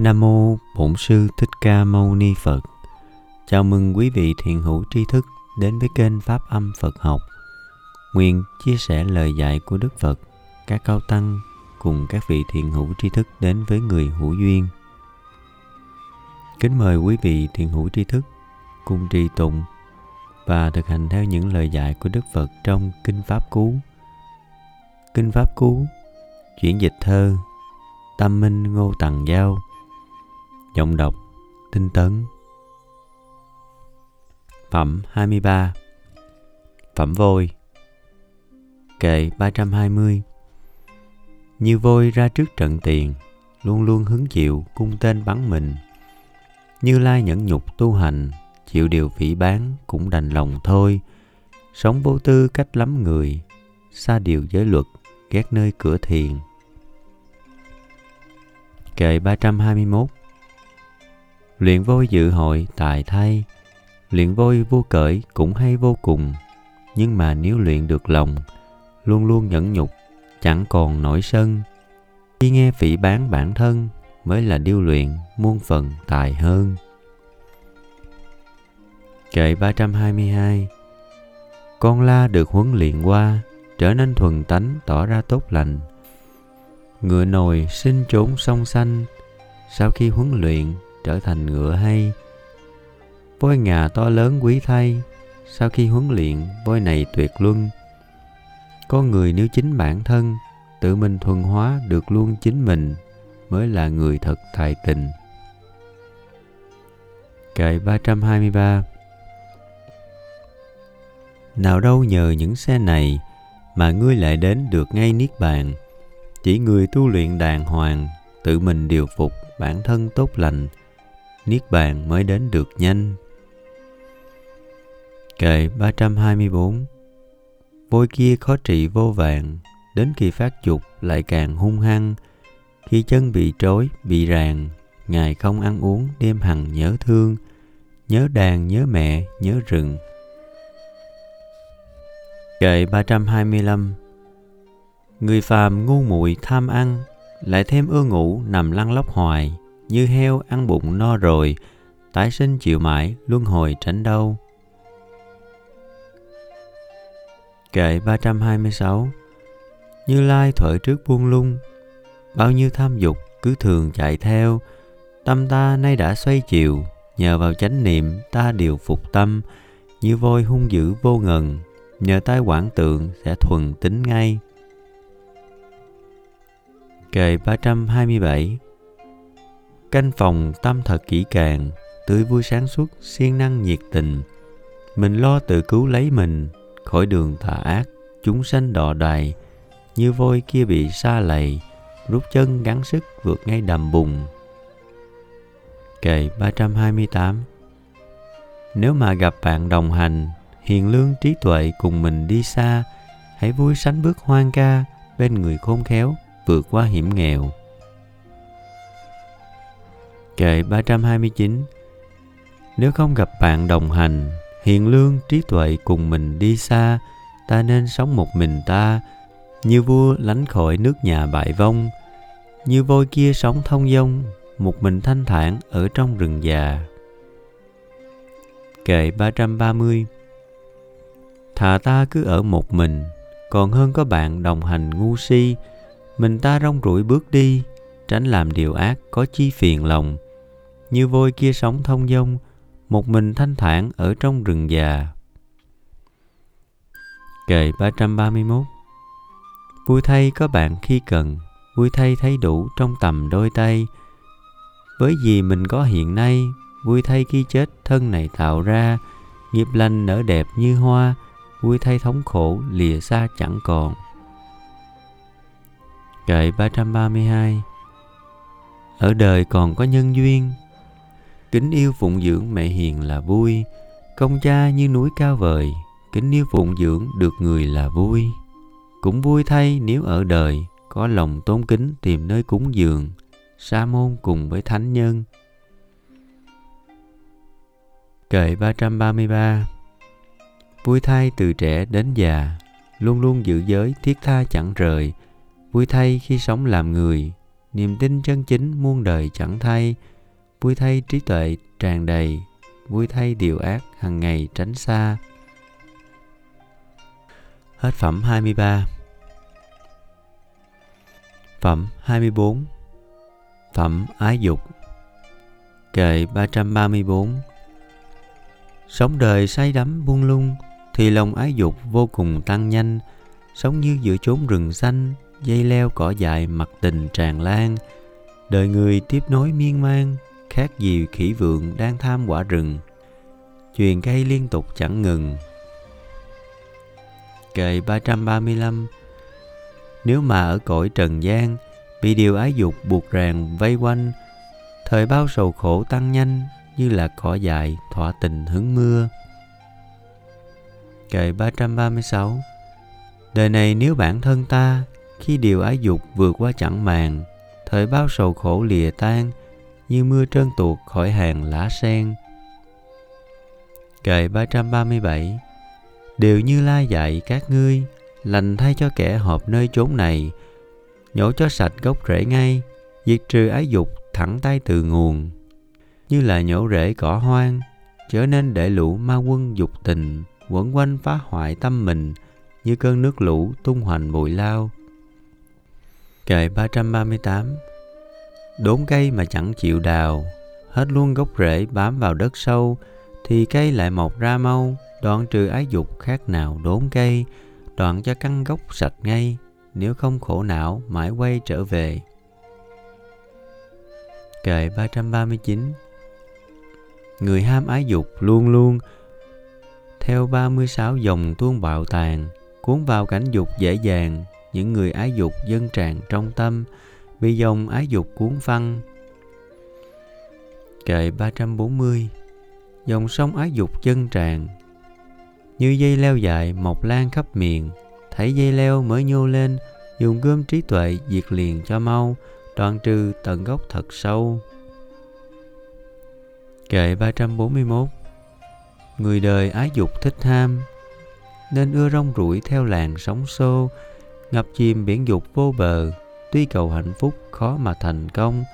Nam mô Bổn sư Thích Ca Mâu Ni Phật. Chào mừng quý vị thiện hữu tri thức đến với kênh Pháp Âm Phật học. Nguyện chia sẻ lời dạy của Đức Phật, các cao tăng cùng các vị thiện hữu tri thức đến với người hữu duyên. Kính mời quý vị thiện hữu tri thức cùng trì tụng và thực hành theo những lời dạy của Đức Phật trong Kinh Pháp Cú. Kinh Pháp Cú, chuyển dịch thơ, Tâm Minh Ngô Tằng Giao, Giọng đọc Tinh tấn. Phẩm 23 Phẩm vôi. Kệ 320 Như vôi ra trước trận tiền, Luôn luôn hứng chịu cung tên bắn mình. Như lai nhẫn nhục tu hành, Chịu điều phỉ bán cũng đành lòng thôi. Sống vô tư cách lắm người, Xa điều giới luật, Ghét nơi cửa thiền. Kệ 321 Luyện vôi dự hội tài thay. Luyện vôi vô cởi cũng hay vô cùng. Nhưng mà nếu luyện được lòng, Luôn luôn nhẫn nhục, Chẳng còn nổi sân. Khi nghe phỉ bán bản thân, Mới là điêu luyện muôn phần tài hơn. Kệ 322 Con la được huấn luyện qua, Trở nên thuần tánh, tỏ ra tốt lành. Ngựa nồi sinh trốn sông xanh Sau khi huấn luyện trở thành ngựa hay. Voi ngà to lớn quý thay sau khi huấn luyện voi này tuyệt luân. Con người nếu chính bản thân tự mình thuần hóa được luôn chính mình mới là người thật tài tình. Kệ 323 Nào đâu nhờ những xe này mà ngươi lại đến được ngay Niết Bàn. Chỉ người tu luyện đàng hoàng, tự mình điều phục bản thân tốt lành, Niết Bàn mới đến được nhanh. Kệ 324 Vôi kia khó trị vô vàng, đến khi phát dục lại càng hung hăng. Khi chân bị trói, bị ràng, ngày không ăn uống, đêm hằng nhớ thương, nhớ đàn, nhớ mẹ, nhớ rừng. Kệ 325 Người phàm ngu muội tham ăn, lại thêm ưa ngủ nằm lăn lóc hoài, như heo ăn bụng no rồi, tái sinh chịu mãi, luân hồi tránh đau. Kệ 326 Như Lai thuở trước buông lung, bao nhiêu tham dục cứ thường chạy theo, tâm ta nay đã xoay chiều, nhờ vào chánh niệm ta điều phục tâm, như voi hung dữ vô ngần, nhờ tai quảng tượng sẽ thuần tính ngay. Kệ 327 Canh phòng tâm thật kỹ càng, tươi vui sáng suốt, siêng năng nhiệt tình. Mình lo tự cứu lấy mình, khỏi đường tà ác, chúng sanh đọ đài, như voi kia bị xa lầy, rút chân gắng sức vượt ngay đầm bùn. Kệ 328 Nếu mà gặp bạn đồng hành, hiền lương trí tuệ cùng mình đi xa, hãy vui sánh bước hoang ca bên người khôn khéo vượt qua hiểm nghèo. Kệ 329 Nếu không gặp bạn đồng hành, hiền lương trí tuệ cùng mình đi xa, ta nên sống một mình ta, như vua lánh khỏi nước nhà bại vong, như voi kia sống thông dong, một mình thanh thản ở trong rừng già. Kệ 330 Thà ta cứ ở một mình, còn hơn có bạn đồng hành ngu si, mình ta rong ruổi bước đi, tránh làm điều ác có chi phiền lòng, như voi kia sống thông dong, một mình thanh thản ở trong rừng già. Kệ 331 Vui thay có bạn khi cần, vui thay thấy đủ trong tầm đôi tay. Với gì mình có hiện nay, vui thay khi chết thân này tạo ra, nghiệp lành nở đẹp như hoa, vui thay thống khổ lìa xa chẳng còn. Kệ 332 Ở đời còn có nhân duyên, Kính yêu phụng dưỡng mẹ hiền là vui, công cha như núi cao vời, kính yêu phụng dưỡng được người là vui. Cũng vui thay nếu ở đời có lòng tôn kính tìm nơi cúng dường, sa môn cùng với thánh nhân. Kệ 333 Vui thay từ trẻ đến già, luôn luôn giữ giới thiết tha chẳng rời, vui thay khi sống làm người, niềm tin chân chính muôn đời chẳng thay, vui thay trí tuệ tràn đầy, vui thay điều ác hằng ngày tránh xa. Hết phẩm 23 Phẩm 24 Phẩm Ái Dục. Kệ 334 Sống đời say đắm buông lung Thì lòng ái dục vô cùng tăng nhanh Sống như giữa chốn rừng xanh Dây leo cỏ dại mặt tình tràn lan. Đời người tiếp nối miên man Khác gì khỉ vượng đang tham quả rừng. Chuyền cây liên tục chẳng ngừng. Kệ 335 Nếu mà ở cõi trần gian, Bị điều ái dục buộc ràng vây quanh, Thời bao sầu khổ tăng nhanh Như là cỏ dại thỏa tình hứng mưa. Kệ 336 Đời này nếu bản thân ta Khi điều ái dục vượt qua chẳng màng, Thời bao sầu khổ lìa tan như mưa trơn tuột khỏi hàng lá sen. Kệ 337 Đều như lai dạy các ngươi, Lành thay cho kẻ họp nơi chốn này. Nhổ cho sạch gốc rễ ngay, Diệt trừ ái dục thẳng tay từ nguồn. Như là nhổ rễ cỏ hoang, Trở nên để lũ ma quân dục tình, Quẩn quanh phá hoại tâm mình, Như cơn nước lũ tung hoành bụi lao. Kệ 338 Đốn cây mà chẳng chịu đào, Hết luôn gốc rễ bám vào đất sâu, Thì cây lại mọc ra mau, Đoạn trừ ái dục khác nào đốn cây, Đoạn cho căn gốc sạch ngay, Nếu không khổ não mãi quay trở về. Kệ 339 Người ham ái dục luôn luôn, Theo 36 dòng tuôn bạo tàn, Cuốn vào cảnh dục dễ dàng Những người ái dục dân tràn trong tâm Bị dòng ái dục cuốn phăng Kệ 340 Dòng sông ái dục chân tràn Như dây leo dài mọc lan khắp miền Thấy dây leo mới nhô lên Dùng gươm trí tuệ diệt liền cho mau đoạn trừ tận gốc thật sâu. Kệ 341 Người đời ái dục thích ham, nên ưa rong ruổi theo làng sóng xô, ngập chìm biển dục vô bờ, tuy cầu hạnh phúc khó mà thành công,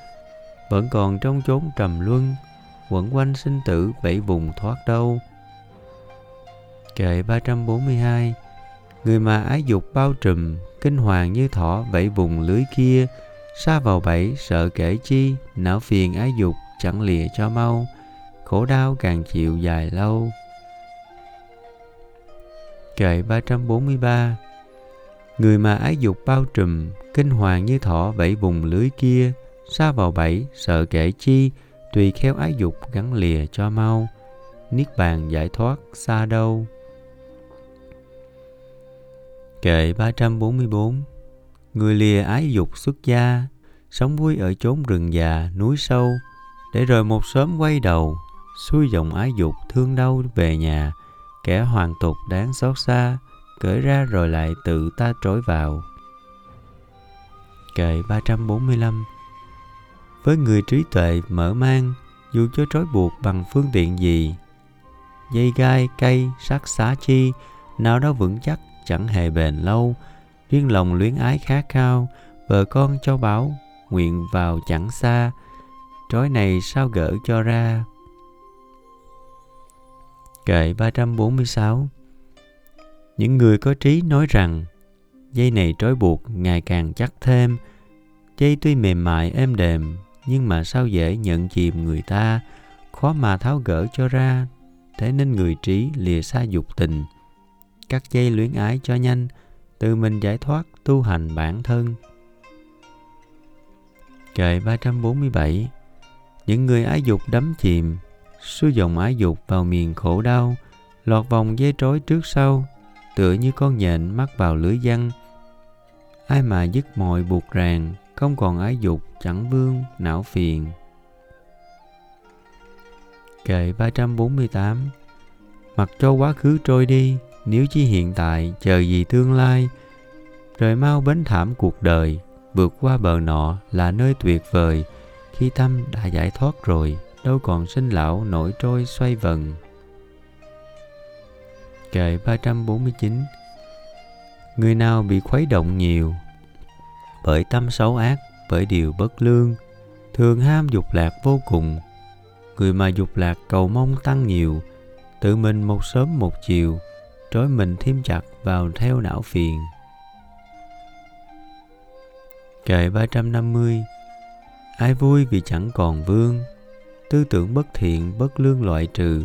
vẫn còn trong chốn trầm luân, quẩn quanh sinh tử bảy vùng thoát đâu. Kệ 342 Người mà ái dục bao trùm, kinh hoàng như thỏ vẫy vùng lưới kia, xa vào bẫy sợ kể chi, não phiền ái dục chẳng lìa cho mau, khổ đau càng chịu dài lâu. Kệ 343 Người mà ái dục bao trùm, kinh hoàng như thỏ vẫy vùng lưới kia, xa vào bẫy sợ kể chi, tùy khéo ái dục gắn lìa cho mau, niết bàn giải thoát xa đâu. Kệ 344 Người lìa ái dục xuất gia, sống vui ở chốn rừng già, núi sâu, để rồi một sớm quay đầu, xuôi dòng ái dục thương đau về nhà, kẻ hoàn tục đáng xót xa, cởi ra rồi lại tự ta trối vào. Kệ 345 Với người trí tuệ mở mang, dù cho trói buộc bằng phương tiện gì, dây gai, cây, sắc xá chi, nào đó vững chắc chẳng hề bền lâu, riêng lòng luyến ái khá khao vợ con cho báo nguyện vào chẳng xa trói này sao gỡ cho ra? Kệ 346 những người có trí nói rằng dây này trói buộc ngày càng chắc thêm. Dây tuy mềm mại êm đềm nhưng mà sao dễ nhận chìm người ta? Khó mà tháo gỡ cho ra. Thế nên người trí lìa xa dục tình. Cắt dây luyến ái cho nhanh tự mình giải thoát tu hành bản thân. Kệ 347 Những người ái dục đắm chìm, xuôi dòng ái dục vào miền khổ đau, lọt vòng dây trói trước sau, tựa như con nhện mắc vào lưới văn. Ai mà dứt mọi buộc ràng, không còn ái dục chẳng vương, não phiền. Kệ 348 Mặc cho quá khứ trôi đi, nếu chỉ hiện tại chờ gì tương lai rời mau bến thảm cuộc đời vượt qua bờ nọ là nơi tuyệt vời khi tâm đã giải thoát rồi đâu còn sinh lão nổi trôi xoay vần kệ 349 Người nào bị khuấy động nhiều bởi tâm xấu ác, bởi điều bất lương, thường ham dục lạc vô cùng. Người mà dục lạc cầu mong tăng nhiều, tự mình một sớm một chiều, trói mình thêm chặt vào theo não phiền. Kệ 350 Ai vui vì chẳng còn vương? Tư tưởng bất thiện, bất lương loại trừ,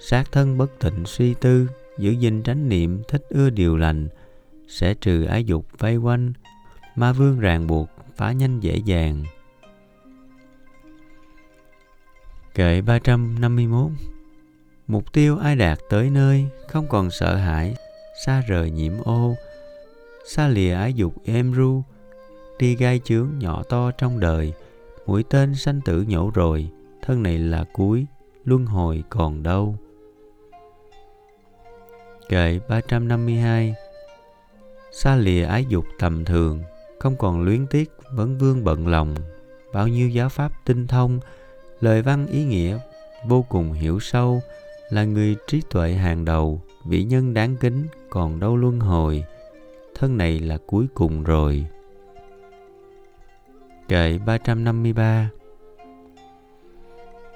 Sát thân bất tịnh suy tư. Giữ gìn tránh niệm, thích ưa điều lành, Sẽ trừ ái dục, vây quanh. Ma vương ràng buộc, phá nhanh dễ dàng. Kệ 351 Mục tiêu ai đạt tới nơi, Không còn sợ hãi, Xa rời nhiễm ô. Xa lìa ái dục êm ru, Đi gai chướng nhỏ to trong đời. Mũi tên sanh tử nhổ rồi, Thân này là cuối, Luân hồi còn đâu. Kệ 352 Xa lìa ái dục tầm thường, Không còn luyến tiếc Vấn vương bận lòng. Bao nhiêu giáo pháp tinh thông, Lời văn ý nghĩa, Vô cùng hiểu sâu, Là người trí tuệ hàng đầu Vị nhân đáng kính, Còn đâu luân hồi. Thân này là cuối cùng rồi. Kệ 353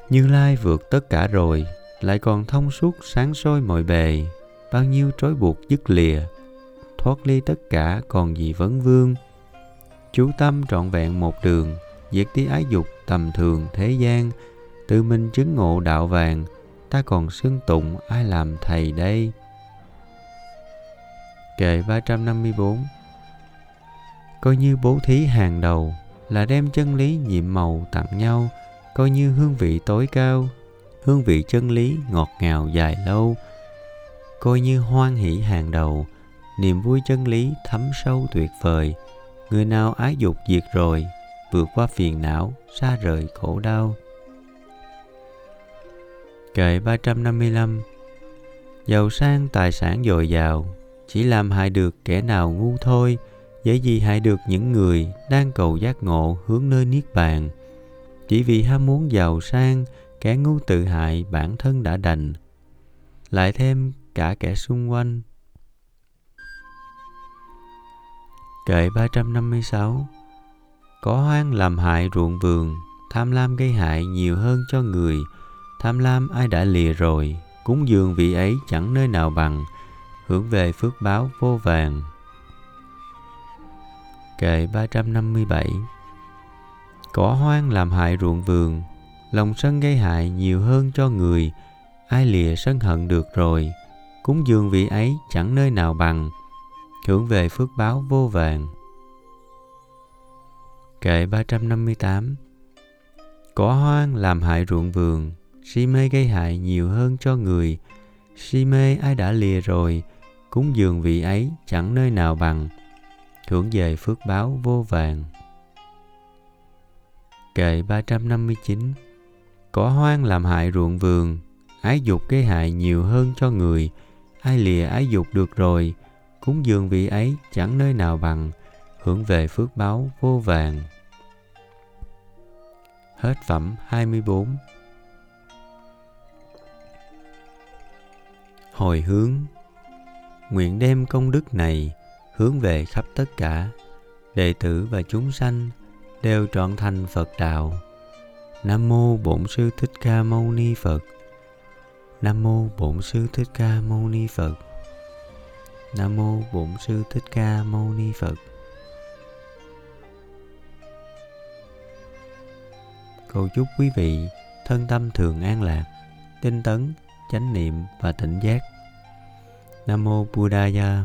Như Lai vượt tất cả rồi, Lại còn thông suốt sáng soi mọi bề. Bao nhiêu trói buộc dứt lìa, Thoát ly tất cả còn gì vấn vương. Chú tâm trọn vẹn một đường Diệt đi ái dục tầm thường thế gian. Tự mình chứng ngộ đạo vàng, Ta còn xưng tụng ai làm thầy đây? Kệ 354 Coi như bố thí hàng đầu là đem chân lý nhiệm màu tặng nhau, coi như hương vị tối cao, hương vị chân lý ngọt ngào dài lâu coi như hoan hỷ hàng đầu, niềm vui chân lý thấm sâu tuyệt vời. Người nào ái dục diệt rồi, vượt qua phiền não, xa rời khổ đau. Kệ 355 Giàu sang tài sản dồi dào, Chỉ làm hại được kẻ nào ngu thôi, dễ gì hại được những người đang cầu giác ngộ hướng nơi niết bàn. Chỉ vì ham muốn giàu sang, kẻ ngu tự hại bản thân đã đành. Lại thêm cả kẻ xung quanh. Kệ 356 Có hoang làm hại ruộng vườn, Tham lam gây hại nhiều hơn cho người. Tham lam ai đã lìa rồi, Cúng dường vị ấy chẳng nơi nào bằng Hưởng về phước báo vô vàng. Kệ 357 Cỏ hoang làm hại ruộng vườn, Lòng sân gây hại nhiều hơn cho người. Ai lìa sân hận được rồi Cúng dường vị ấy chẳng nơi nào bằng Hưởng về phước báo vô vàng. Kệ 358 Cỏ hoang làm hại ruộng vườn Si mê gây hại nhiều hơn cho người. Si mê ai đã lìa rồi Cúng dường vị ấy chẳng nơi nào bằng hưởng về phước báo vô vàng. Kệ 359 Cỏ hoang làm hại ruộng vườn, ái dục gây hại nhiều hơn cho người, ai lìa ái dục được rồi, cúng dường vị ấy chẳng nơi nào bằng, hưởng về phước báo vô vàng. Hết phẩm 24 Hồi hướng Nguyện đem công đức này hướng về khắp tất cả đệ tử và chúng sanh đều trọn thành Phật đạo. Nam mô Bổn sư Thích Ca Mâu Ni Phật. Nam mô Bổn sư Thích Ca Mâu Ni Phật. Nam mô Bổn sư Thích Ca Mâu Ni Phật. Cầu chúc quý vị thân tâm thường an lạc, tinh tấn, chánh niệm và tỉnh giác. Nam mô Buddhaya